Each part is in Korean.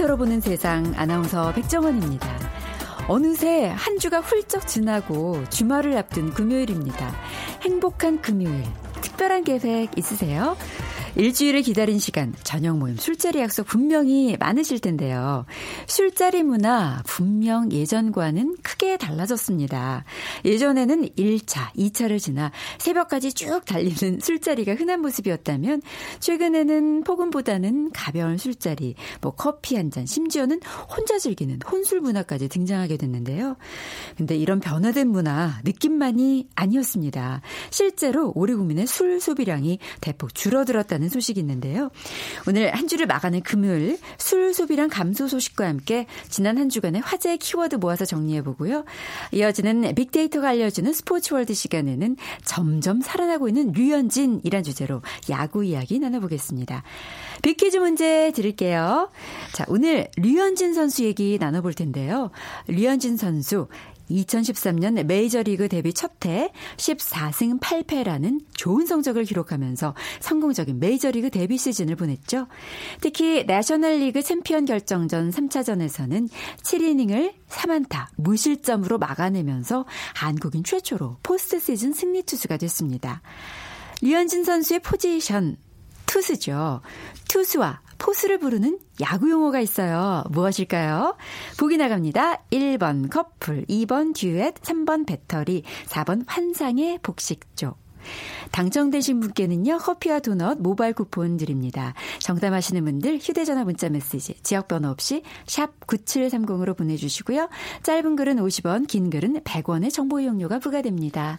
빅데이터로 보는 세상 아나운서 백정원입니다. 어느새 한 주가 훌쩍 지나고 주말을 앞둔 금요일입니다. 행복한 금요일. 특별한 계획 있으세요? 일주일을 기다린 시간, 저녁 모임, 술자리 약속 분명히 많으실 텐데요. 술자리 문화 분명 예전과는 크게 달라졌습니다. 예전에는 1차, 2차를 지나 새벽까지 쭉 달리는 술자리가 흔한 모습이었다면 최근에는 폭음보다는 가벼운 술자리, 뭐 커피 한 잔, 심지어는 혼자 즐기는 혼술 문화까지 등장하게 됐는데요. 근데 이런 변화된 문화 느낌만이 아니었습니다. 실제로 우리 국민의 술 소비량이 대폭 줄어들었다는 소식이 있는데요. 오늘 한 주를 막아낸 금요일 술 소비량 감소 소식과 함께 지난 한 주간의 화제 키워드 모아서 정리해 보고요. 이어지는 빅데이터가 알려주는 스포츠 월드 시간에는 점점 살아나고 있는 류현진이란 주제로 야구 이야기 나눠보겠습니다. 빅퀴즈 문제 드릴게요. 자, 오늘 류현진 선수 얘기 나눠볼 텐데요. 류현진 선수 2013년 메이저리그 데뷔 첫해 14승 8패라는 좋은 성적을 기록하면서 성공적인 메이저리그 데뷔 시즌을 보냈죠. 특히 내셔널리그 챔피언 결정전 3차전에서는 7이닝을 3안타 무실점으로 막아내면서 한국인 최초로 포스트 시즌 승리 투수가 됐습니다. 류현진 선수의 포지션 투수죠. 투수와 포수를 부르는 야구 용어가 있어요. 무엇일까요? 보기 나갑니다. 1번 커플, 2번 듀엣, 3번 배터리, 4번 환상의 복식조. 당첨되신 분께는요, 커피와 도넛 모바일 쿠폰 드립니다. 정답하시는 분들 휴대전화 문자 메시지, 지역번호 없이 샵 9730으로 보내주시고요. 짧은 글은 50원, 긴 글은 100원의 정보 이용료가 부과됩니다.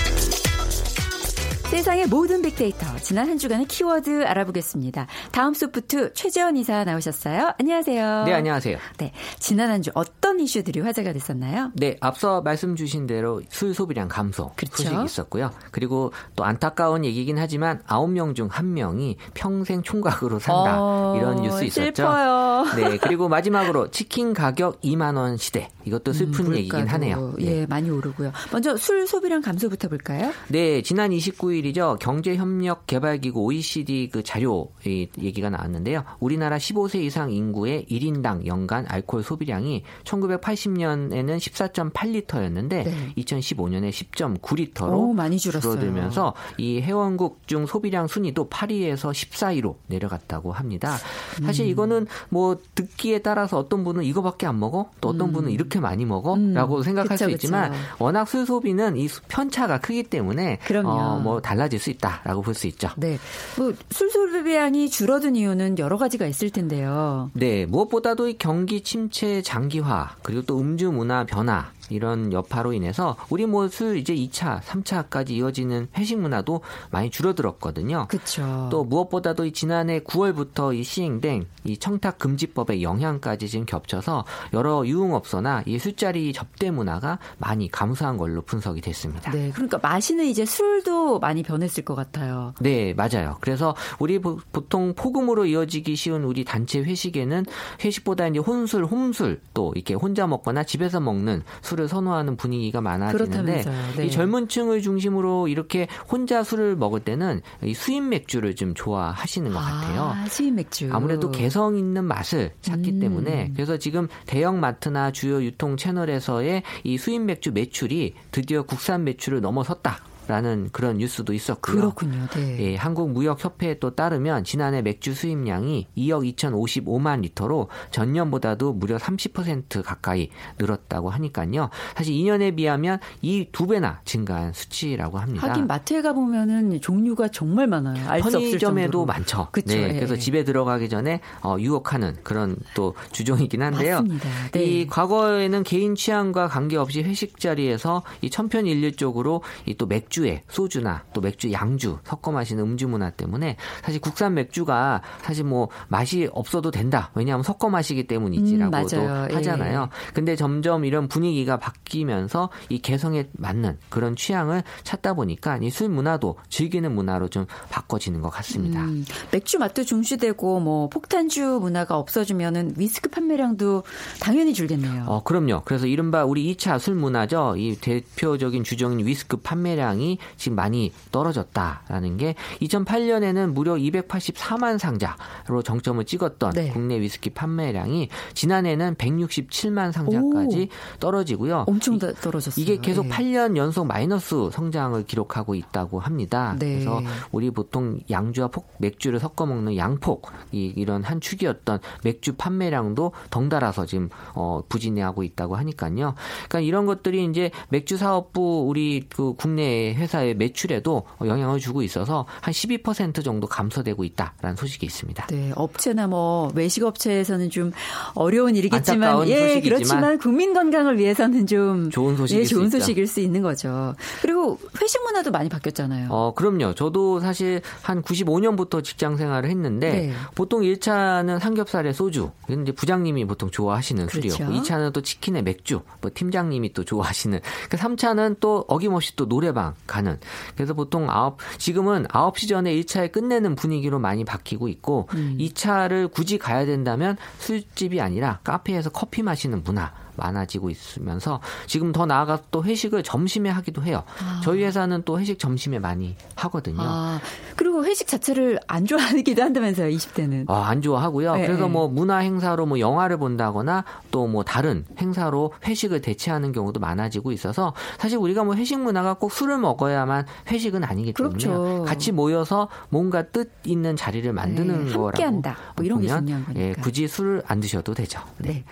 세상의 모든 빅데이터 지난 한 주간의 키워드 알아보겠습니다. 다음 소프트 최재원 이사 나오셨어요. 안녕하세요. 네, 안녕하세요. 네, 지난 한 주 어떤 이슈들이 화제가 됐었나요? 네, 앞서 말씀 주신 대로 술 소비량 감소 그렇죠. 소식이 있었고요. 그리고 또 안타까운 얘기긴 하지만 9명 중 1명이 평생 총각으로 산다. 어, 이런 뉴스 있었죠. 슬퍼요. 네, 그리고 마지막으로 치킨 가격 2만 원 시대. 이것도 슬픈 음, 얘기긴 하네요. 네. 예, 많이 오르고요. 먼저 술 소비량 감소부터 볼까요? 네, 지난 29일 이죠. 경제협력개발기구 OECD 그 자료 얘기가 나왔는데요. 우리나라 15세 이상 인구의 1인당 연간 알코올 소비량이 1980년에는 14.8리터였는데 네. 2015년에 10.9리터로 오, 많이 줄었어요. 줄어들면서 이 회원국 중 소비량 순위도 8위에서 14위로 내려갔다고 합니다. 사실 음. 이거는 뭐 듣기에 따라서 어떤 분은 이거밖에 안 먹어, 또 어떤 음. 분은 이렇게 많이 먹어라고 음. 생각할 그쵸, 수 있지만 그쵸. 워낙 술 소비는 이 편차가 크기 때문에 어, 뭐 달라질 수 있다라고 볼 수 있죠. 네, 뭐 술 소비량이 줄어든 이유는 여러 가지가 있을 텐데요. 네, 무엇보다도 이 경기 침체 장기화 그리고 또 음주 문화 변화 이런 여파로 인해서 우리 뭐술 이제 2차, 3차까지 이어지는 회식 문화도 많이 줄어들었거든요. 그렇죠. 또 무엇보다도 이 지난해 9월부터 이 시행된 이 청탁 금지법의 영향까지 지금 겹쳐서 여러 유흥업소나 이 술자리 접대 문화가 많이 감소한 걸로 분석이 됐습니다. 네, 그러니까 마시는 이제 술도 많이 변했을 것 같아요. 네, 맞아요. 그래서 우리 보통 폭음으로 이어지기 쉬운 우리 단체 회식에는 회식보다 이제 혼술, 홈술 또 이렇게 혼자 먹거나 집에서 먹는 술을 술을 선호하는 분위기가 많아지는데 네. 이 젊은 층을 중심으로 이렇게 혼자 술을 먹을 때는 이 수입 맥주를 좀 좋아하시는 것 아, 같아요. 아, 수입 맥주. 아무래도 개성 있는 맛을 찾기 음. 때문에 그래서 지금 대형 마트나 주요 유통 채널에서의 이 수입 맥주 매출이 드디어 국산 매출을 넘어섰다. 라는 그런 뉴스도 있었고요. 그렇군요. 네. 예, 한국무역협회에 또 따르면 지난해 맥주 수입량이 2억 2,055만 리터로 전년보다도 무려 30% 가까이 늘었다고 하니까요. 사실 2년에 비하면 이 두 배나 증가한 수치라고 합니다. 하긴 마트에 가 보면은 종류가 정말 많아요. 편의점에도 많죠. 그쵸, 네, 예. 그래서 집에 들어가기 전에 어, 유혹하는 그런 또 주종이긴 한데요. 맞습니다. 네. 이 과거에는 개인 취향과 관계없이 회식 자리에서 이 천편일률적으로 이 또 맥주 맥주에 소주나 또 맥주 양주 섞어 마시는 음주 문화 때문에 사실 국산 맥주가 사실 뭐 맛이 없어도 된다. 왜냐하면 섞어 마시기 때문이지라고도 음, 하잖아요. 예. 근데 점점 이런 분위기가 바뀌면서 이 개성에 맞는 그런 취향을 찾다 보니까 이 술 문화도 즐기는 문화로 좀 바꿔지는 것 같습니다. 음, 맥주 맛도 중시되고 뭐 폭탄주 문화가 없어지면은 위스크 판매량도 당연히 줄겠네요. 어, 그럼요. 그래서 이른바 우리 2차 술 문화죠. 이 대표적인 주종인 위스크 판매량이 지금 많이 떨어졌다라는 게 2008년에는 무려 284만 상자로 정점을 찍었던 네. 국내 위스키 판매량이 지난해는 167만 상자까지 오, 떨어지고요. 엄청 떨어졌어요. 이게 계속 네. 8년 연속 마이너스 성장을 기록하고 있다고 합니다. 네. 그래서 우리 보통 양주와 폭, 맥주를 섞어 먹는 양폭 이, 이런 한 축이었던 맥주 판매량도 덩달아서 지금 어, 부진해하고 있다고 하니까요. 그러니까 이런 것들이 이제 맥주 사업부 우리 그 국내 회사의 매출에도 영향을 주고 있어서 한 12% 정도 감소되고 있다라는 소식이 있습니다. 네, 업체나 뭐 외식 업체에서는 좀 어려운 일이겠지만 예, 소식이지만 그렇지만 국민 건강을 위해서는 좀 좋은 소식일, 예, 좋은 수 소식일 수 있는 거죠. 그리고 회식 문화도 많이 바뀌었잖아요. 어, 그럼요. 저도 사실 한 95년부터 직장 생활을 했는데 네. 보통 1차는 삼겹살에 소주. 이제 부장님이 보통 좋아하시는 그렇죠. 술이었고 2차는 또 치킨에 맥주. 뭐 팀장님이 또 좋아하시는. 그 3차는 또 어김없이 또 노래방 가는. 그래서 보통 아홉 지금은 9시 전에 1차에 끝내는 분위기로 많이 바뀌고 있고 음. 2차를 굳이 가야 된다면 술집이 아니라 카페에서 커피 마시는 문화 많아지고 있으면서 지금 더 나아가 또 회식을 점심에 하기도 해요. 아. 저희 회사는 또 회식 점심에 많이 하거든요. 아. 그리고 회식 자체를 안 좋아하기도 한다면서요, 20대는. 아, 안 좋아하고요. 네, 그래서 네. 뭐 문화 행사로 뭐 영화를 본다거나 또 뭐 다른 행사로 회식을 대체하는 경우도 많아지고 있어서 사실 우리가 뭐 회식 문화가 꼭 술을 먹어야만 회식은 아니기 때문에 그렇죠. 같이 모여서 뭔가 뜻 있는 자리를 만드는 네, 거라고 함께한다. 뭐 이런 게 중요한 거니까. 예, 굳이 술을 안 드셔도 되죠. 네. 네.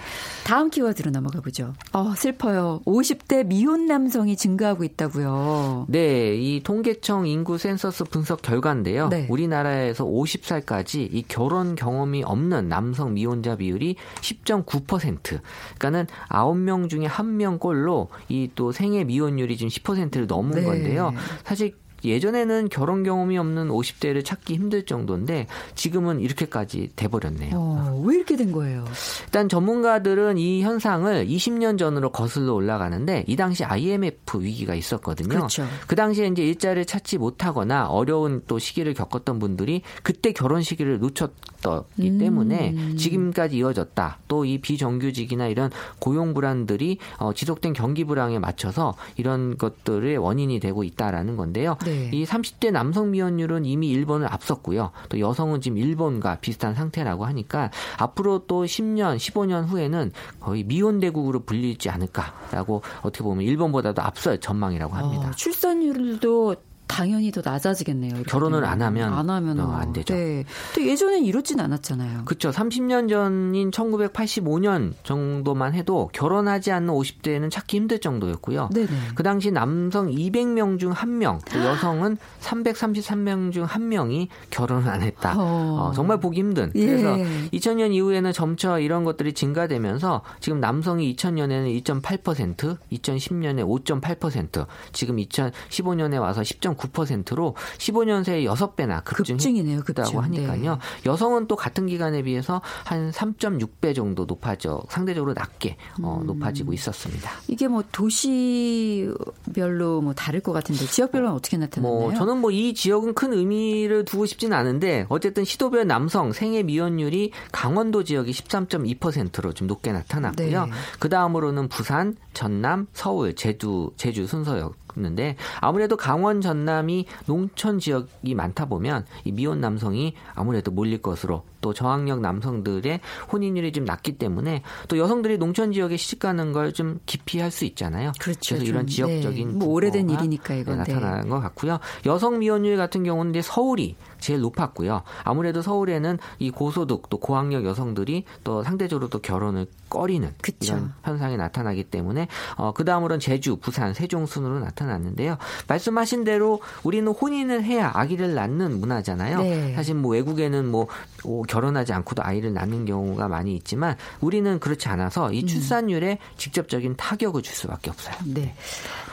다음 키워드로 넘어가 넘어가 보죠. 어, 슬퍼요. 50대 미혼 남성이 증가하고 있다고요. 네, 이 통계청 인구 센서스 분석 결과인데요. 네. 우리나라에서 50살까지 이 결혼 경험이 없는 남성 미혼자 비율이 10.9%. 그러니까는 9명 중에 1명꼴로 이 또 생애 미혼율이 지금 10%를 넘은 네. 건데요. 사실 예전에는 결혼 경험이 없는 50대를 찾기 힘들 정도인데 지금은 이렇게까지 돼버렸네요. 어, 왜 이렇게 된 거예요? 일단 전문가들은 이 현상을 20년 전으로 거슬러 올라가는데 이 당시 IMF 위기가 있었거든요. 그렇죠. 그 당시에 이제 일자리를 찾지 못하거나 어려운 또 시기를 겪었던 분들이 그때 결혼 시기를 놓쳤기 음. 때문에 지금까지 이어졌다. 또 이 비정규직이나 이런 고용 불안들이 어, 지속된 경기 불황에 맞춰서 이런 것들의 원인이 되고 있다라는 건데요. 네. 네. 이 30대 남성 미혼율은 이미 일본을 앞섰고요. 또 여성은 지금 일본과 비슷한 상태라고 하니까 앞으로 또 10년, 15년 후에는 거의 미혼 대국으로 불리지 않을까라고 어떻게 보면 일본보다도 앞설 전망이라고 합니다. 어, 출산율도 당연히 더 낮아지겠네요. 결혼을 안 하면 안 하면 어, 안 되죠. 네. 또 예전엔 이렇진 않았잖아요. 그렇죠. 30년 전인 1985년 정도만 해도 결혼하지 않는 50대는 찾기 힘들 정도였고요. 네네. 그 당시 남성 200명 중 1명, 여성은 333명 중 1명이 결혼을 안 했다. 어. 어, 정말 보기 힘든. 예. 그래서 2000년 이후에는 점차 이런 것들이 증가되면서 지금 남성이 2000년에는 2.8%, 2010년에 5.8%, 지금 2015년에 와서 10. 9%로 15년 새에 6배나 급증했다고 급증. 하니까요. 네. 여성은 또 같은 기간에 비해서 한 3.6배 정도 높아져 상대적으로 낮게 어, 음. 높아지고 있었습니다. 이게 뭐 도시별로 뭐 다를 것 같은데 지역별로는 어떻게 나타나나요? 뭐 저는 뭐 이 지역은 큰 의미를 두고 싶지는 않은데 어쨌든 시도별 남성 생애 미혼율이 강원도 지역이 13.2%로 좀 높게 나타났고요. 네. 그 다음으로는 부산, 전남, 서울, 제주, 제주 순서였 있 는데 아무래도 강원 전남이 농촌 지역이 많다 보면 이 미혼 남성이 아무래도 몰릴 것으로 또 저학력 남성들의 혼인율이 좀 낮기 때문에 또 여성들이 농촌 지역에 시집가는 걸 좀 기피할 수 있잖아요. 그렇죠. 그래서 이런 지역적인 네. 뭐 오래된 일이니까 이건 네, 나타나는 것 같고요. 여성 미혼율 같은 경우는 서울이 제일 높았고요. 아무래도 서울에는 이 고소득 또 고학력 여성들이 또 상대적으로 또 결혼을 꺼리는 그쵸. 이런 현상이 나타나기 때문에 어, 그 다음으로는 제주, 부산, 세종 순으로 나타났는데요. 말씀하신 대로 우리는 혼인을 해야 아기를 낳는 문화잖아요. 네. 사실 뭐 외국에는 뭐 결혼하지 않고도 아이를 낳는 경우가 많이 있지만 우리는 그렇지 않아서 이 음. 출산율에 직접적인 타격을 줄 수밖에 없어요. 네.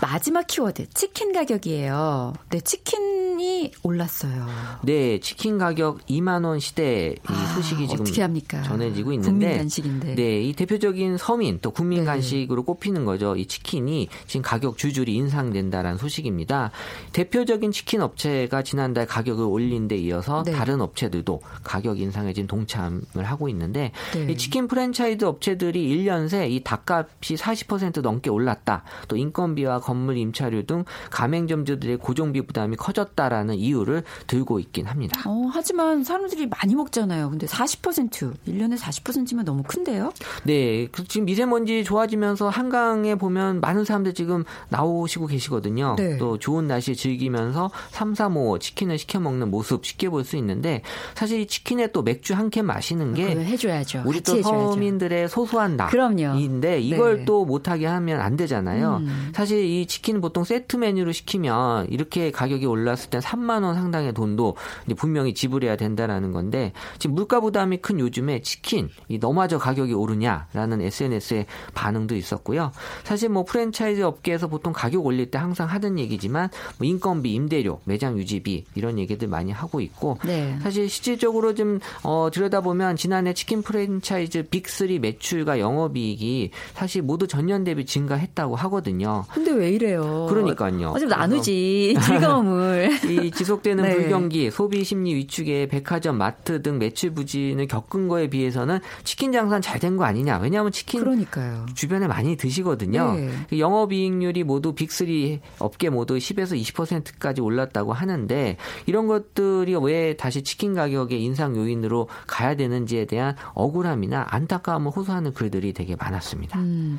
마지막 키워드 치킨 가격이에요. 네, 치킨이 올랐어요. 네, 치킨 가격 2만 원 시대 이 아, 소식이 지금 전해지고 있는데 국민 간식인데. 네, 이 대표적인 서민 또 국민 네. 간식으로 꼽히는 거죠. 이 치킨이 지금 가격 주줄이 인상된다라는 소식입니다. 대표적인 치킨 업체가 지난달 가격을 올린 데 이어서 네. 다른 업체들도 가격 인상 에 지금 동참을 하고 있는데 네. 이 치킨 프랜차이즈 업체들이 1년 새 이 닭값이 40% 넘게 올랐다. 또 인건비와 건물 임차료 등 가맹점주들의 고정비 부담이 커졌다라는 이유를 들고 있긴 합니다. 어, 하지만 사람들이 많이 먹잖아요. 근데 40% 1년에 40%면 너무 큰데요? 네. 그 지금 미세먼지 좋아지면서 한강에 보면 많은 사람들 지금 나오시고 계시거든요. 네. 또 좋은 날씨 즐기면서 3, 4, 5 치킨을 시켜 먹는 모습 쉽게 볼 수 있는데 사실 이 치킨에 또 맥주 한 캔 마시는 게 해줘야죠. 우리 또 서민들의 소소한 낙인데 이걸 네. 또 못하게 하면 안 되잖아요. 음. 사실 이 치킨 보통 세트 메뉴로 시키면 이렇게 가격이 올랐을 때 3만 원 상당의 돈도 분명히 지불해야 된다라는 건데 지금 물가 부담이 큰 요즘에 치킨 이 너마저 가격이 오르냐라는 SNS의 반응도 있었고요. 사실 뭐 프랜차이즈 업계에서 보통 가격 올릴 때 항상 하던 얘기지만 뭐 인건비, 임대료, 매장 유지비 이런 얘기들 많이 하고 있고 네. 사실 실질적으로 좀 어, 들여다보면 지난해 치킨 프랜차이즈 빅3 매출과 영업이익이 사실 모두 전년 대비 증가했다고 하거든요. 근데 왜 이래요? 그러니까요. 어차피 나누지 즐거움을. 이 지속되는 네. 불경기, 소비 심리 위축에 백화점, 마트 등 매출 부진을 겪은 거에 비해서는 치킨 장사는 잘 된 거 아니냐? 왜냐하면 치킨 그러니까요. 주변에 많이 드시거든요. 네. 그 영업이익률이 모두 빅3 업계 모두 10에서 20%까지 올랐다고 하는데 이런 것들이 왜 다시 치킨 가격의 인상 요인으로 가야 되는지에 대한 억울함이나 안타까움을 호소하는 글들이 되게 많았습니다. 음,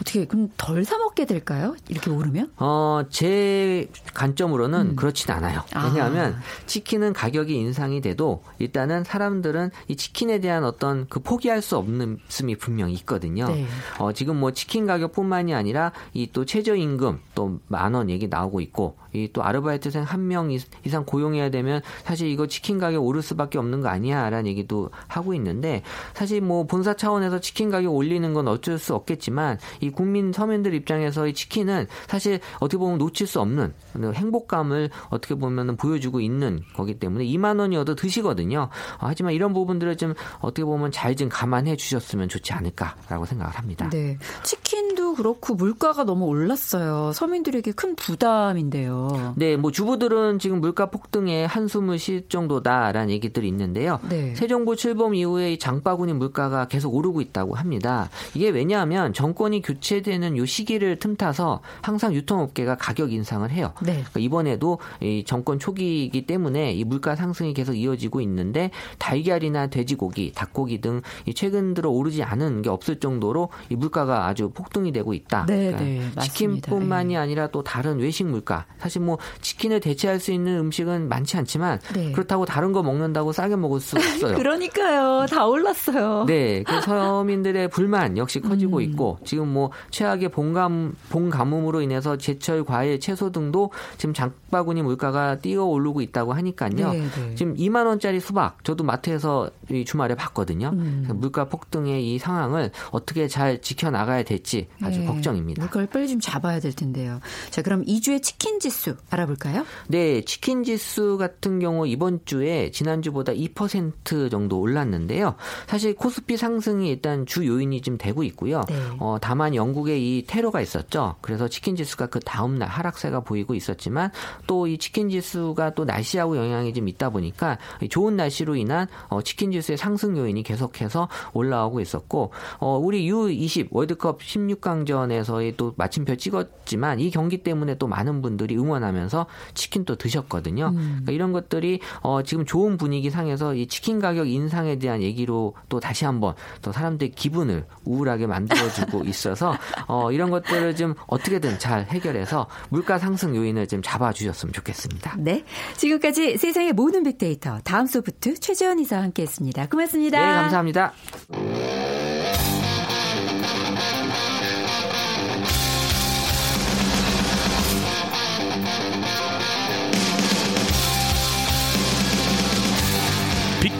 어떻게 그럼 덜 사 먹게 될까요? 이렇게 오르면? 어, 제 관점으로는 음. 그렇진 않아요. 왜냐하면 아. 치킨은 가격이 인상이 돼도 일단은 사람들은 이 치킨에 대한 어떤 그 포기할 수 없는 씀이 분명히 있거든요. 네. 어, 지금 뭐 치킨 가격뿐만이 아니라 이 또 최저임금 또 만 원 얘기 나오고 있고 이 또 아르바이트생 한 명 이상 고용해야 되면 사실 이거 치킨 가격 오를 수밖에 없는 거 아니야라는 얘기도 하고 있는데 사실 뭐 본사 차원에서 치킨 가격 올리는 건 어쩔 수 없겠지만 이 국민 서민들 입장에서 이 치킨은 사실 어떻게 보면 놓칠 수 없는 행복감을 어떻게 보면 보여주고 있는 거기 때문에 2만 원이어도 드시거든요. 어, 하지만 이런 부분들을 좀 어떻게 보면 잘 좀 감안해 주셨으면 좋지 않을까라고 생각을 합니다. 네. 치킨도 그렇고 물가가 너무 올랐어요. 서 민들에게 큰 부담인데요. 네, 뭐 주부들은 지금 물가 폭등에 한숨을 쉴 정도다라는 얘기들이 있는데요. 네. 새 정부 출범 이후에 장바구니 물가가 계속 오르고 있다고 합니다. 이게 왜냐하면 정권이 교체되는 요 시기를 틈타서 항상 유통업계가 가격 인상을 해요. 네. 그러니까 이번에도 이 정권 초기이기 때문에 이 물가 상승이 계속 이어지고 있는데 달걀이나 돼지고기, 닭고기 등 최근 들어 오르지 않은 게 없을 정도로 이 물가가 아주 폭등이 되고 있다. 네, 그러니까 네, 치킨뿐만이 네. 아니라 또 다른 외식 물가. 사실 뭐 치킨을 대체할 수 있는 음식은 많지 않지만 네. 그렇다고 다른 거 먹는다고 싸게 먹을 수 없어요. 그러니까요. 다 올랐어요. 네, 그 서민들의 불만 역시 커지고 음. 있고 지금 뭐 최악의 봉감 봉가뭄으로 인해서 제철 과일, 채소 등도 지금 장바구니 물가가 뛰어 오르고 있다고 하니까요. 네, 네. 지금 2만 원짜리 수박 저도 마트에서 이 주말에 봤거든요. 음. 물가 폭등의 이 상황을 어떻게 잘 지켜 나가야 될지 아주 네. 걱정입니다. 물가를 빨리 좀 잡아야 될 텐데 요. 자, 그럼 2주의 치킨 지수 알아볼까요? 네, 치킨 지수 같은 경우 이번 주에 지난주보다 2% 정도 올랐는데요. 사실 코스피 상승이 일단 주 요인이 좀 되고 있고요. 네. 어, 다만 영국에 이 테러가 있었죠. 그래서 치킨 지수가 그 다음 날 하락세가 보이고 있었지만 또 이 치킨 지수가 또 날씨하고 영향이 좀 있다 보니까 좋은 날씨로 인한 어, 치킨 지수의 상승 요인이 계속해서 올라오고 있었고 어, 우리 U20 월드컵 16강전에서의 또 마침표 찍었지만 이 경기 때문에 또 많은 분들이 응원하면서 치킨 또 드셨거든요. 음. 그러니까 이런 것들이 어, 지금 좋은 분위기 상에서 이 치킨 가격 인상에 대한 얘기로 또 다시 한번 또 사람들의 기분을 우울하게 만들어주고 있어서 어, 이런 것들을 좀 어떻게든 잘 해결해서 물가 상승 요인을 좀 잡아주셨으면 좋겠습니다. 네. 지금까지 세상의 모든 빅데이터 다음 소프트 최재원 이사와 함께했습니다. 고맙습니다. 네, 감사합니다.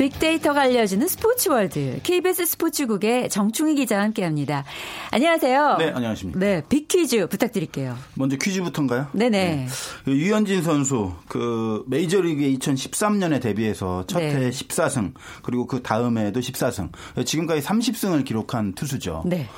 빅데이터가 알려주는 스포츠월드 KBS 스포츠국의 정충희 기자와 함께합니다. 안녕하세요. 네, 안녕하십니까. 네, 빅퀴즈 부탁드릴게요. 먼저 퀴즈부터인가요? 네네. 네. 그 류현진 선수 그 메이저리그에 2013년에 데뷔해서 첫해 네. 14승 그리고 그 다음에도 14승 지금까지 30승을 기록한 투수죠. 네.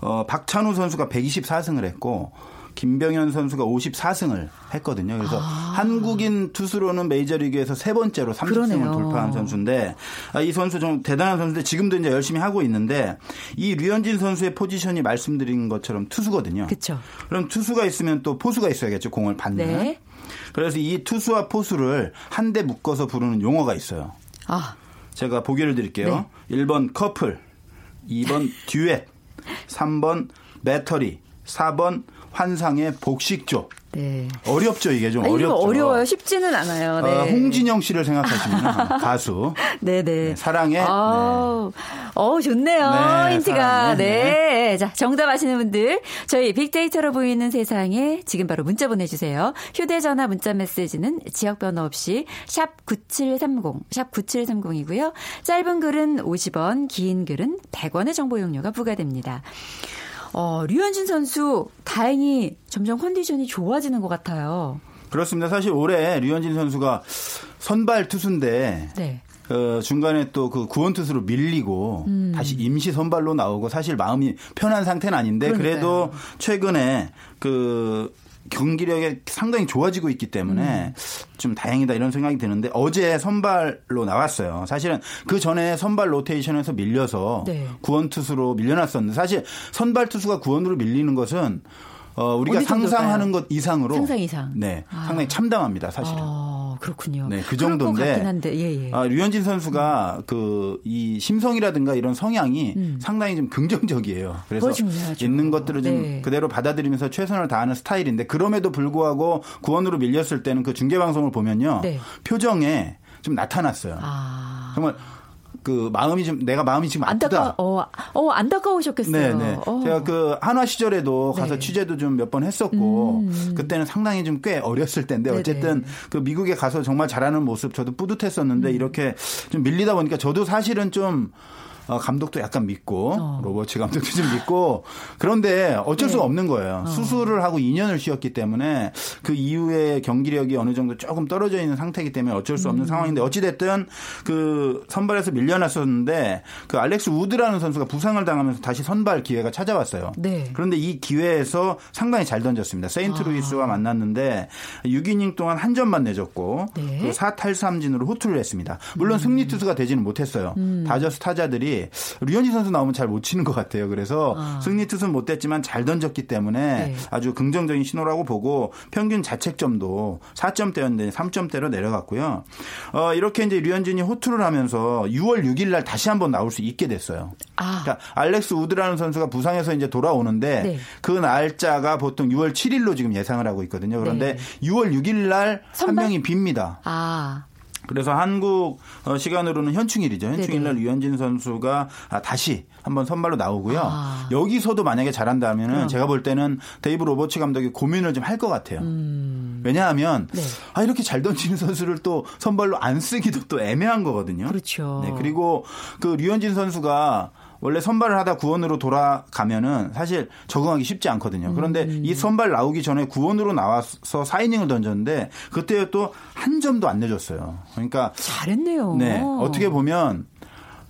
어, 박찬우 선수가 124승을 했고 김병현 선수가 54승을 했거든요. 그래서 아. 한국인 투수로는 메이저리그에서 세 번째로 30승을 그러네요. 돌파한 선수인데 아, 이 선수 좀 대단한 선수인데 지금도 이제 열심히 하고 있는데 이 류현진 선수의 포지션이 말씀드린 것처럼 투수거든요. 그렇죠. 그럼 투수가 있으면 또 포수가 있어야겠죠. 공을 받는. 네. 그래서 이 투수와 포수를 한데 묶어서 부르는 용어가 있어요. 아. 제가 보기를 드릴게요. 네. 1번 커플, 2번 듀엣, 3번 배터리, 4번 환상의 복식조. 네. 어렵죠 이게 좀 아니, 어렵죠. 어려워요. 쉽지는 않아요. 어, 네. 어, 홍진영 씨를 생각하시면 가수. 네네. 네, 사랑의. 아, 네. 어 좋네요. 네, 힌트가. 네. 네. 자 정답 아시는 분들 저희 빅데이터로 보이는 세상에 지금 바로 문자 보내주세요. 휴대전화 문자 메시지는 지역번호 없이 샵 #9730 샵 #9730이고요. 짧은 글은 50원, 긴 글은 100원의 정보 용료가 부과됩니다. 어, 류현진 선수 다행히 점점 컨디션이 좋아지는 것 같아요. 그렇습니다. 사실 올해 류현진 선수가 선발 투수인데 네. 어, 중간에 또 그 구원 투수로 밀리고 음. 다시 임시 선발로 나오고 사실 마음이 편한 상태는 아닌데 그러니까요. 그래도 최근에 그 경기력이 상당히 좋아지고 있기 때문에 음. 좀 다행이다 이런 생각이 드는데 어제 선발로 나왔어요. 사실은 그 전에 선발 로테이션에서 밀려서 네. 구원 투수로 밀려났었는데 사실 선발 투수가 구원으로 밀리는 것은 어, 우리가 상상하는 것 이상으로 상상 이상. 네. 아. 상당히 참담합니다, 사실은. 아, 그렇군요. 네, 그 정도인데. 한데, 예, 예. 아, 류현진 선수가 음. 그이 심성이라든가 이런 성향이 음. 상당히 좀 긍정적이에요. 그래서 있는 것들을 좀 네. 그대로 받아들이면서 최선을 다하는 스타일인데 그럼에도 불구하고 구원으로 밀렸을 때는 그 중계 방송을 보면요. 네. 표정에 좀 나타났어요. 아. 정말 그 마음이 좀 내가 마음이 지금 아프다. 안타까, 어, 어 안타까우셨겠어요. 네, 네. 어. 제가 그 한화 시절에도 가서 네. 취재도 좀 몇 번 했었고 음. 그때는 상당히 좀 꽤 어렸을 때인데 네네. 어쨌든 그 미국에 가서 정말 잘하는 모습 저도 뿌듯했었는데 음. 이렇게 좀 밀리다 보니까 저도 사실은 좀 어, 감독도 약간 믿고 어. 로버츠 감독도 좀 믿고 그런데 어쩔 네. 수가 없는 거예요. 어. 수술을 하고 2년을 쉬었기 때문에 그 이후에 경기력이 어느 정도 조금 떨어져 있는 상태이기 때문에 어쩔 수 없는 음. 상황인데 어찌 됐든 그 선발에서 밀려났었는데 그 알렉스 우드라는 선수가 부상을 당하면서 다시 선발 기회가 찾아왔어요. 네. 그런데 이 기회에서 상당히 잘 던졌습니다. 세인트루이스와 아. 만났는데 6이닝 동안 한 점만 내줬고 네. 그 4탈삼진으로 호투를 했습니다. 물론 음. 승리 투수가 되지는 못했어요. 음. 다저스 타자들이 류현진 선수 나오면 잘 못 치는 것 같아요. 그래서 아. 승리 투수는 못 됐지만 잘 던졌기 때문에 네. 아주 긍정적인 신호라고 보고 평균 자책점도 4점대였는데 3점대로 내려갔고요. 어, 이렇게 이제 류현진이 호투를 하면서 6월 6일 날 다시 한번 나올 수 있게 됐어요. 아. 그러니까 알렉스 우드라는 선수가 부상해서 이제 돌아오는데 네. 그 날짜가 보통 6월 7일로 지금 예상을 하고 있거든요. 그런데 네. 6월 6일 날 한 명이 빕니다. 아. 그래서 한국 어, 시간으로는 현충일이죠. 현충일 날 류현진 선수가 아, 다시 한번 선발로 나오고요. 아. 여기서도 만약에 잘한다면은 어. 제가 볼 때는 데이브 로버츠 감독이 고민을 좀 할 것 같아요. 음. 왜냐하면 네. 아 이렇게 잘 던지는 선수를 또 선발로 안 쓰기도 또 애매한 거거든요. 그렇죠. 네, 그리고 그 류현진 선수가 원래 선발을 하다 구원으로 돌아가면은 사실 적응하기 쉽지 않거든요. 그런데 음. 이 선발 나오기 전에 구원으로 나와서 4이닝을 던졌는데 그때 또 한 점도 안 내줬어요. 그러니까 잘했네요. 네. 어떻게 보면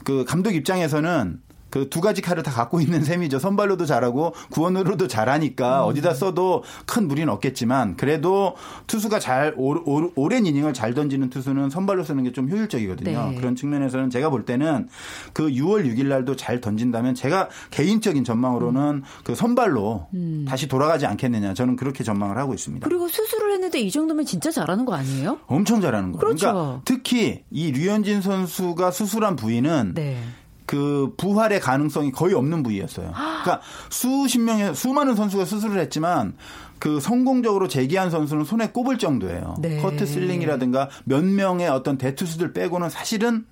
그 감독 입장에서는 그 두 가지 칼을 다 갖고 있는 셈이죠. 선발로도 잘하고 구원으로도 잘하니까 음. 어디다 써도 큰 무리는 없겠지만 그래도 투수가 잘 오, 오, 오 랜 이닝을 잘 던지는 투수는 선발로 쓰는 게 좀 효율적이거든요. 네. 그런 측면에서는 제가 볼 때는 그 6월 6일 날도 잘 던진다면 제가 개인적인 전망으로는 음. 그 선발로 음. 다시 돌아가지 않겠느냐 저는 그렇게 전망을 하고 있습니다. 그리고 수술을 했는데 이 정도면 진짜 잘하는 거 아니에요? 엄청 잘하는 거예요. 그렇죠. 그러니까 특히 이 류현진 선수가 수술한 부위는 네. 그 부활의 가능성이 거의 없는 부위였어요. 그러니까 수십 명의 수많은 선수가 수술을 했지만 그 성공적으로 재기한 선수는 손에 꼽을 정도예요. 네. 커트 슬링이라든가 몇 명의 어떤 대투수들 빼고는 사실은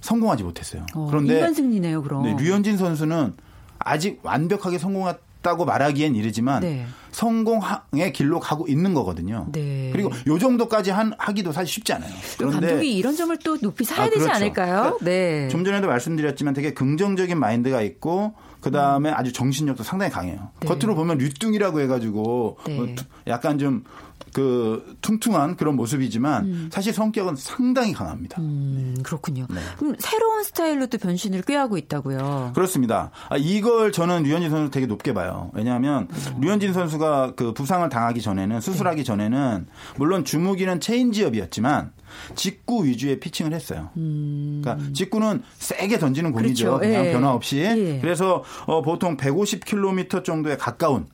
성공하지 못했어요. 어, 그런데 인간 승리네요, 그럼. 네, 류현진 선수는 아직 완벽하게 성공 했다고 말하기엔 이르지만 네. 성공의 길로 가고 있는 거거든요. 네. 그리고 요 정도까지 한, 하기도 사실 쉽지 않아요. 그럼 감독이 이런 점을 또 높이 사야 아, 되지 그렇죠. 않을까요? 그러니까 네. 좀 전에도 말씀드렸지만 되게 긍정적인 마인드가 있고 그 다음에 아주 정신력도 상당히 강해요. 네. 겉으로 보면 류뚱이라고 해가지고 네. 어, 투- 약간 좀 그 퉁퉁한 그런 모습이지만 사실 성격은 상당히 강합니다. 음, 그렇군요. 네. 그럼 새로운 스타일로 또 변신을 꾀하고 있다고요. 그렇습니다. 아, 이걸 저는 류현진 선수 되게 높게 봐요. 왜냐하면 류현진 선수가 그 부상을 당하기 전에는 수술하기 전에는 물론 주무기는 체인지업이었지만 직구 위주의 피칭을 했어요. 그러니까 직구는 세게 던지는 공이죠. 음. 그렇죠. 그냥 예. 변화 없이. 예. 그래서 어, 보통 150km 정도에 가까운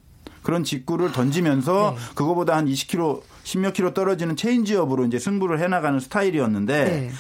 그런 직구를 던지면서 네. 그거보다 한 20km, 10몇 킬로 떨어지는 체인지업으로 이제 승부를 해나가는 스타일이었는데 네.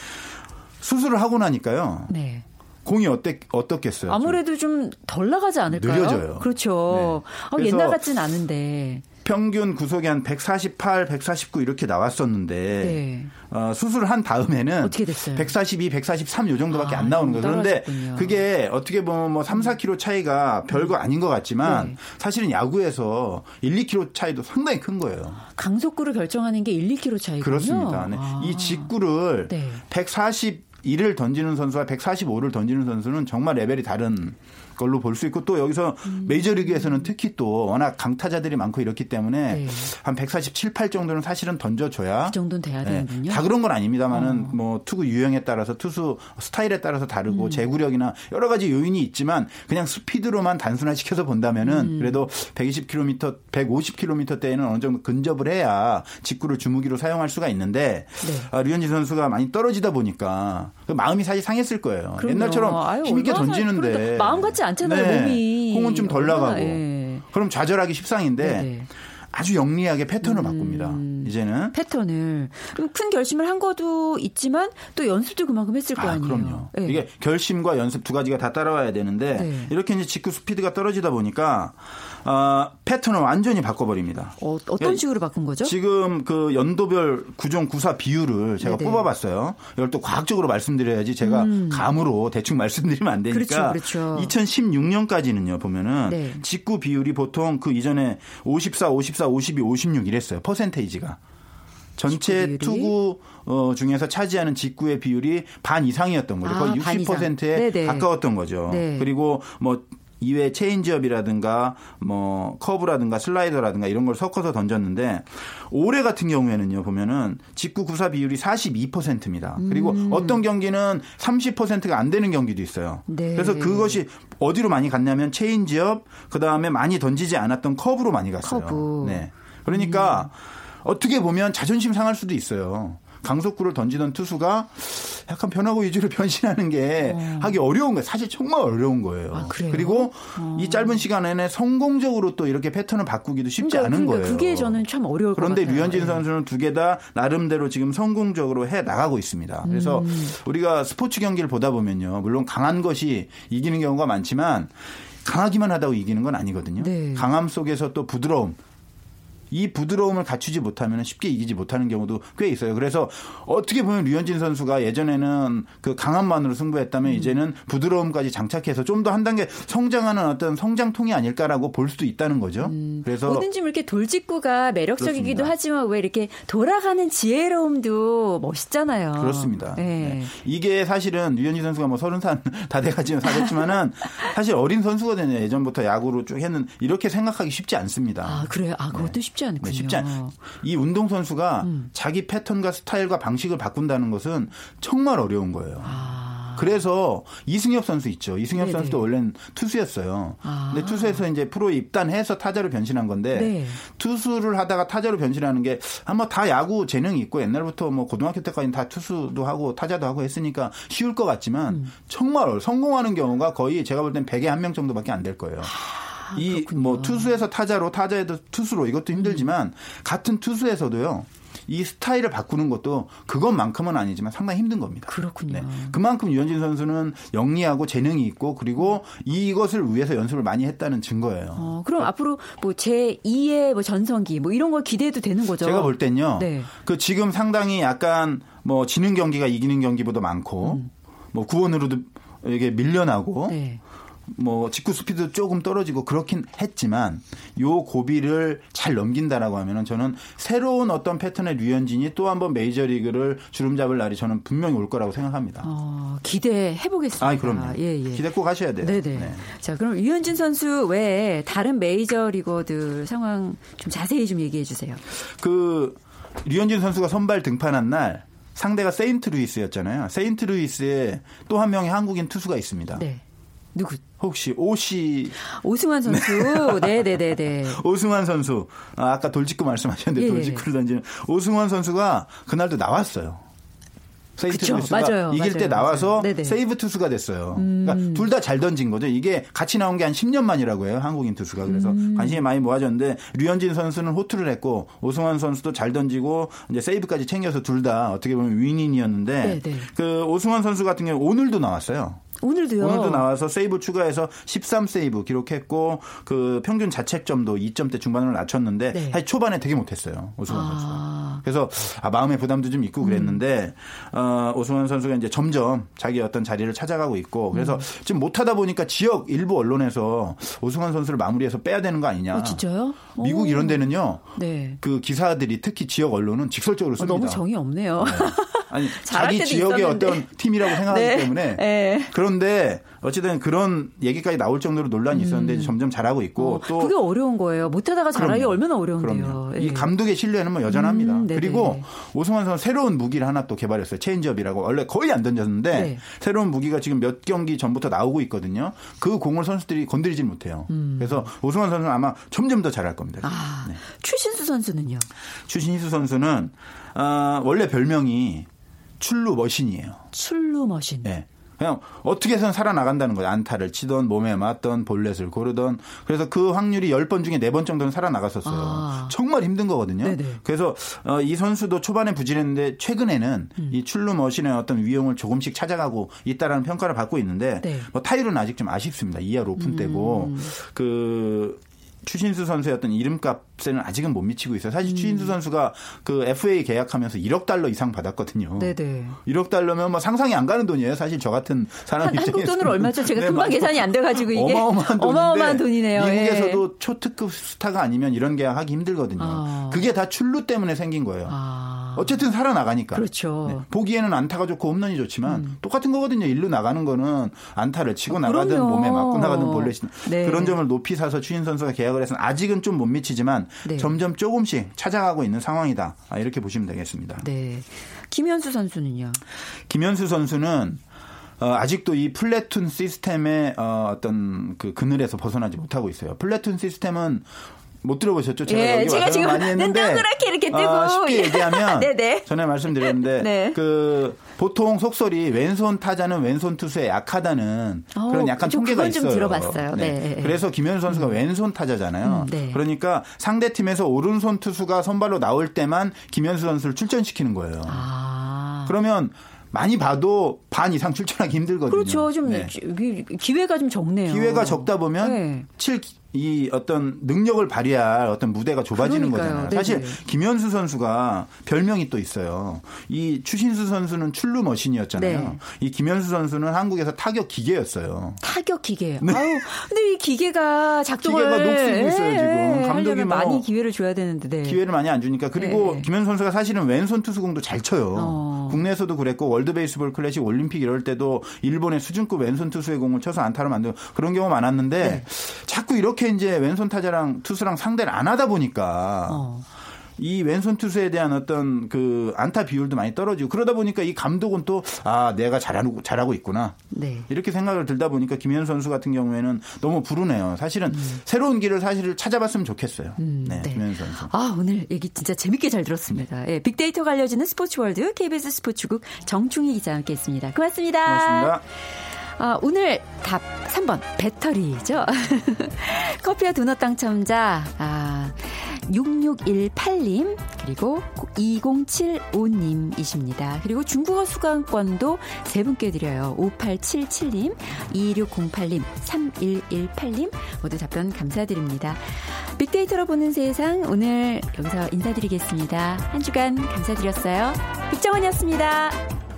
수술을 하고 나니까요. 네. 공이 어땠, 어떻겠어요? 아무래도 좀 덜 나가지 않을까요? 느려져요. 그렇죠. 네. 아, 옛날 같진 않은데. 평균 구속이 한 148, 149 이렇게 나왔었는데 네. 어, 수술을 한 다음에는 어떻게 됐어요? 142, 143 요 정도밖에 아, 안 나오는 거예요. 그런데. 그게 어떻게 보면 뭐 3, 4kg 차이가 별거 아닌 것 같지만 네. 사실은 야구에서 1, 2kg 차이도 상당히 큰 거예요. 강속구를 결정하는 게 1, 2kg 차이군요. 그렇습니다. 네. 아. 이 직구를 네. 141을 던지는 선수와 145를 던지는 선수는 정말 레벨이 다른 걸로 볼 수 있고 또 여기서 음. 메이저리그에서는 특히 또 워낙 강타자들이 많고 이렇기 때문에 네. 한 147, 8 정도는 사실은 던져줘야 그 정도는 돼야 네. 되는군요. 다 그런 건 아닙니다만은 어. 뭐 투구 유형에 따라서 투수 스타일에 따라서 다르고 음. 제구력이나 여러 가지 요인이 있지만 그냥 스피드로만 단순화시켜서 본다면은 음. 그래도 120km, 150km 대에는 어느 정도 근접을 해야 직구를 주무기로 사용할 수가 있는데 네. 아, 류현진 선수가 많이 떨어지다 보니까 그 마음이 사실 상했을 거예요. 그럼요. 옛날처럼 아유, 힘있게 던지는데 마음 같지 않 잖아요, 네. 몸이. 공은 좀 덜 나가고 예. 그럼 좌절하기 십상인데 네네. 음. 아주 영리하게 패턴을 바꿉니다. 이제는 패턴을. 큰 결심을 한 것도 있지만 또 연습도 그만큼 했을 거 아, 아니에요. 그럼요. 네. 이게 결심과 연습 두 가지가 다 따라와야 되는데 네. 이렇게 이제 직구 스피드가 떨어지다 보니까 어, 패턴을 완전히 바꿔버립니다. 어, 어떤 식으로 바꾼 거죠? 지금 그 연도별 구종 구사 비율을 제가 네네. 뽑아봤어요. 이걸 또 과학적으로 말씀드려야지 제가 감으로 대충 말씀드리면 안 되니까. 음. 그렇죠, 그렇죠. 2016년까지는요 보면은 네. 직구 비율이 보통 그 이전에 54, 54, 52, 56 이랬어요. 퍼센테이지가. 전체? 투구 어, 중에서 차지하는 직구의 비율이 반 이상이었던 거죠. 아, 거의 반 이상. 60%에 네네. 가까웠던 거죠. 네. 그리고 뭐 이외 체인지업이라든가 뭐 커브라든가 슬라이더라든가 이런 걸 섞어서 던졌는데 올해 같은 경우에는요 보면은 직구 구사 비율이 42%입니다. 그리고 음. 어떤 경기는 30%가 안 되는 경기도 있어요. 네. 그래서 그것이 어디로 많이 갔냐면 체인지업 그 다음에 많이 던지지 않았던 커브로 많이 갔어요. 커브. 네. 그러니까 어떻게 보면 자존심 상할 수도 있어요. 강속구를 던지던 투수가 약간 변화구 위주로 변신하는 게 하기 어려운 거예요. 사실 정말 어려운 거예요. 아, 그래요? 그리고 이 짧은 시간 내내 성공적으로 또 이렇게 패턴을 바꾸기도 쉽지 그러니까, 않은 그러니까 거예요. 그게 저는 참 어려울 것 그런데. 류현진 예. 선수는 두 개 다 나름대로 지금 성공적으로 해 나가고 있습니다. 그래서 음. 우리가 스포츠 경기를 보다 보면요. 물론 강한 것이 이기는 경우가 많지만 강하기만 하다고 이기는 건 아니거든요. 네. 강함 속에서 또 부드러움. 이 부드러움을 갖추지 못하면 쉽게 이기지 못하는 경우도 꽤 있어요. 그래서 어떻게 보면 류현진 선수가 예전에는 그 강함만으로 승부했다면 이제는 부드러움까지 장착해서 좀 더 한 단계 성장하는 어떤 성장통이 아닐까라고 볼 수도 있다는 거죠. 그래서 뭐든지 뭐 이렇게 돌직구가 매력적이기도 그렇습니다. 하지만 왜 이렇게 돌아가는 지혜로움도 멋있잖아요. 그렇습니다. 네. 네. 이게 사실은 류현진 선수가 뭐 서른 살 다 돼가지고 사겠지만은 사실 어린 선수거든요. 예전부터 야구로 쭉 했는 이렇게 생각하기 쉽지 않습니다. 아 그래요. 아 그것도 쉽지 않군요. 네, 쉽지 않. 이 운동 선수가 자기 패턴과 스타일과 방식을 바꾼다는 것은 정말 어려운 거예요. 아. 그래서 이승엽 선수 있죠. 이승엽 네네. 선수도 원래는 투수였어요. 아. 근데 투수에서 이제 프로에 입단해서 타자로 변신한 건데 네. 투수를 하다가 타자로 변신하는 게 아마 다 야구 재능이 있고 옛날부터 뭐 고등학교 때까지는 다 투수도 하고 타자도 하고 했으니까 쉬울 것 같지만 음. 정말. 성공하는 경우가 거의 제가 볼 땐 100에 한 명 정도밖에 안 될 거예요. 이뭐 투수에서 타자로 타자에도 투수로 이것도 힘들지만 음. 같은 투수에서도요. 이 스타일을 바꾸는 것도 그것만큼은 아니지만 상당히 힘든 겁니다. 그렇군요. 그만큼 유현진 선수는 영리하고 재능이 있고 그리고 이것을 위해서 연습을 많이 했다는 증거예요. 어, 그럼 앞으로 뭐 제 2의 뭐 전성기 뭐 이런 걸 기대해도 되는 거죠. 제가 볼 땐요. 네. 그 지금 상당히 약간 뭐 지는 경기가 이기는 경기보다 많고 음. 뭐 구원으로도 이게 밀려나고 네. 뭐 직구 스피드 조금 떨어지고 그렇긴 했지만 요 고비를 잘 넘긴다라고 하면은 저는 새로운 어떤 패턴의 류현진이 또 한번 메이저리그를 주름 잡을 날이 저는 분명히 올 거라고 생각합니다. 어, 기대해 보겠습니다. 아, 그럼요. 예, 예. 기대 꼭 하셔야 돼요. 네네. 네. 자, 그럼 류현진 선수 외에 다른 메이저리거들 상황 좀 자세히 좀 얘기해 주세요. 그 류현진 선수가 선발 등판한 날 상대가 세인트루이스였잖아요. 세인트루이스에 또 한 명의 한국인 투수가 있습니다. 네. 누구? 혹시 오시 오승환 선수. 네, 네, 네, 네. 오승환 선수. 아, 까 돌직구 말씀하셨는데 예, 예. 돌직구를 던지는 오승환 선수가 그날도 나왔어요. 세인트루이스가 이길 맞아요, 때 나와서 맞아요. 세이브 투수가 됐어요. 음. 그러니까 둘 다 잘 던진 거죠. 이게 같이 나온 게 한 10년 만이라고 해요. 한국인 투수가. 그래서 음. 관심이 많이 모아졌는데 류현진 선수는 호투를 했고 오승환 선수도 잘 던지고 이제 세이브까지 챙겨서 둘 다 어떻게 보면 윈윈이었는데 네네. 네. 그 오승환 선수 같은 경우 오늘도 나왔어요. 오늘도요. 오늘도 나와서 세이브 추가해서 13세이브 기록했고 그 평균 자책점도 2점대 중반으로 낮췄는데 네. 사실 초반에 되게 못했어요 오승환 아. 선수가. 그래서 아, 마음의 부담도 좀 있고 그랬는데 음. 어, 오승환 선수가 이제 점점 자기 어떤 자리를 찾아가고 있고 그래서 음. 지금 못하다 보니까 지역 일부 언론에서 오승환 선수를 마무리해서 빼야 되는 거 아니냐. 어, 진짜요? 미국 오. 이런 데는요. 네. 그 기사들이 특히 지역 언론은 직설적으로 씁니다. 어, 너무 정이 없네요. 네. 아니 자기 지역의 있었는데. 어떤 팀이라고 생각하기 네. 때문에 네. 그런데 어쨌든 그런 얘기까지 나올 정도로 논란이 있었는데 음. 점점 잘하고 있고 어, 또 그게 어려운 거예요. 못하다가 잘하기 얼마나 어려운데요. 예. 이 감독의 신뢰는 뭐 여전합니다. 음, 그리고 오승환 선수 새로운 무기를 하나 또 개발했어요. 체인지업이라고 원래 거의 안 던졌는데 네. 새로운 무기가 지금 몇 경기 전부터 나오고 있거든요. 그 공을 선수들이 건드리지 못해요. 음. 그래서 오승환 선수는 아마 점점 더 잘할 겁니다. 아, 네. 추신수 선수는요? 추신수 선수는 어, 원래 별명이 출루 머신이에요. 출루 머신. 네. 그냥 어떻게 해서는 살아나간다는 거예요. 안타를 치던 몸에 맞던 볼넷을 고르던 그래서 그 확률이 10번 중에 4번 정도는 살아나갔었어요. 아. 정말 힘든 거거든요. 네네. 그래서 어, 이 선수도 초반에 부진했는데 최근에는 음. 이 출루 머신의 어떤 위용을 조금씩 찾아가고 있다라는 평가를 받고 있는데 네. 뭐 타율은 아직 좀 아쉽습니다. 2할 5푼 대고 음. 그 추신수 선수의 어떤 이름값에는 아직은 못 미치고 있어요. 사실 음. 추신수 선수가 그 FA 계약하면서 1억 달러 이상 받았거든요. 네네. 1억 달러면 뭐 상상이 안 가는 돈이에요. 사실 저 같은 사람 입장에서. 한국 돈으로 얼마죠? 제가 네, 금방 맞아. 계산이 안 돼가지고 이게 어마어마한, 어마어마한 돈이네요. 미국에서도 예. 초특급 스타가 아니면 이런 계약하기 힘들거든요. 아. 그게 다 출루 때문에 생긴 거예요. 아. 어쨌든 살아나가니까. 그렇죠. 네. 보기에는 안타가 좋고 홈런이 좋지만 음. 똑같은 거거든요. 일루 나가는 거는 안타를 치고 아, 나가든 몸에 맞고 나가든 볼넷이 네. 그런 점을 높이 사서 추신 선수가 계약 계약을 해서는 아직은 좀 못 미치지만 네. 점점 조금씩 찾아가고 있는 상황이다. 아, 이렇게 보시면 되겠습니다. 네. 김현수 선수는요? 김현수 선수는 어, 아직도 이 플래툰 시스템의 어, 어떤 그 그늘에서 벗어나지 못하고 있어요. 플래툰 시스템은 못 들어보셨죠? 제가 예, 여기 제가 지금 많이 했는데 동그랗게 이렇게 뜨고 어, 쉽게 얘기하면 전에 말씀드렸는데 네. 그 보통 속설이 왼손 타자는 왼손 투수에 약하다는 어, 그런 약간 통계가 있어요. 좀 들어봤어요. 네. 네. 그래서 김현수 선수가 음. 왼손 타자잖아요. 음, 네. 그러니까 상대 팀에서 오른손 투수가 선발로 나올 때만 김현수 선수를 출전시키는 거예요. 아. 그러면 많이 봐도 반 이상 출전하기 힘들거든요. 그렇죠. 좀 네. 기회가 좀 적네요. 기회가 적다 보면 네. 칠, 이 어떤 능력을 발휘할 어떤 무대가 좁아지는 그러니까요. 거잖아요. 사실 네네. 김현수 선수가 별명이 또 있어요. 이 추신수 선수는 출루 머신이었잖아요. 네. 이 김현수 선수는 한국에서 타격 기계였어요. 타격 기계. 네. 아유, 근데 이 기계가 작동을 기계가 녹슬고 있어요 지금. 네. 감독이 뭐 많이 기회를 줘야 되는데 네. 기회를 많이 안 주니까 그리고 네. 김현수 선수가 사실은 왼손 투수공도 잘 쳐요. 어. 국내에서도 그랬고 월드 베이스볼 클래식 올림픽 이럴 때도 일본의 수준급 왼손 투수의 공을 쳐서 안타를 만들고 그런 경우 많았는데 네. 자꾸 이렇게 이제 왼손 타자랑 투수랑 상대를 안 하다 보니까 어. 이 왼손 투수에 대한 어떤 그 안타 비율도 많이 떨어지고 그러다 보니까 이 감독은 또 아 내가 잘하고 잘하고 있구나 네. 이렇게 생각을 들다 보니까 김현수 선수 같은 경우에는 너무 불운해요. 사실은 음. 새로운 길을 사실 찾아봤으면 좋겠어요. 음, 네, 네. 김현수 선수. 아 오늘 얘기 진짜 재밌게 잘 들었습니다. 네. 예, 빅데이터가 알려지는 스포츠월드 KBS 스포츠국 정충희 기자와 함께했습니다. 고맙습니다. 고맙습니다. 아, 오늘 답 3번 배터리죠. 커피와 도넛 당첨자 아, 6618님 그리고 2075님이십니다. 그리고 중국어 수강권도 세 분께 드려요. 5877님, 2608님, 3118님 모두 답변 감사드립니다. 빅데이터로 보는 세상 오늘 여기서 인사드리겠습니다. 한 주간 감사드렸어요. 빅정원이었습니다.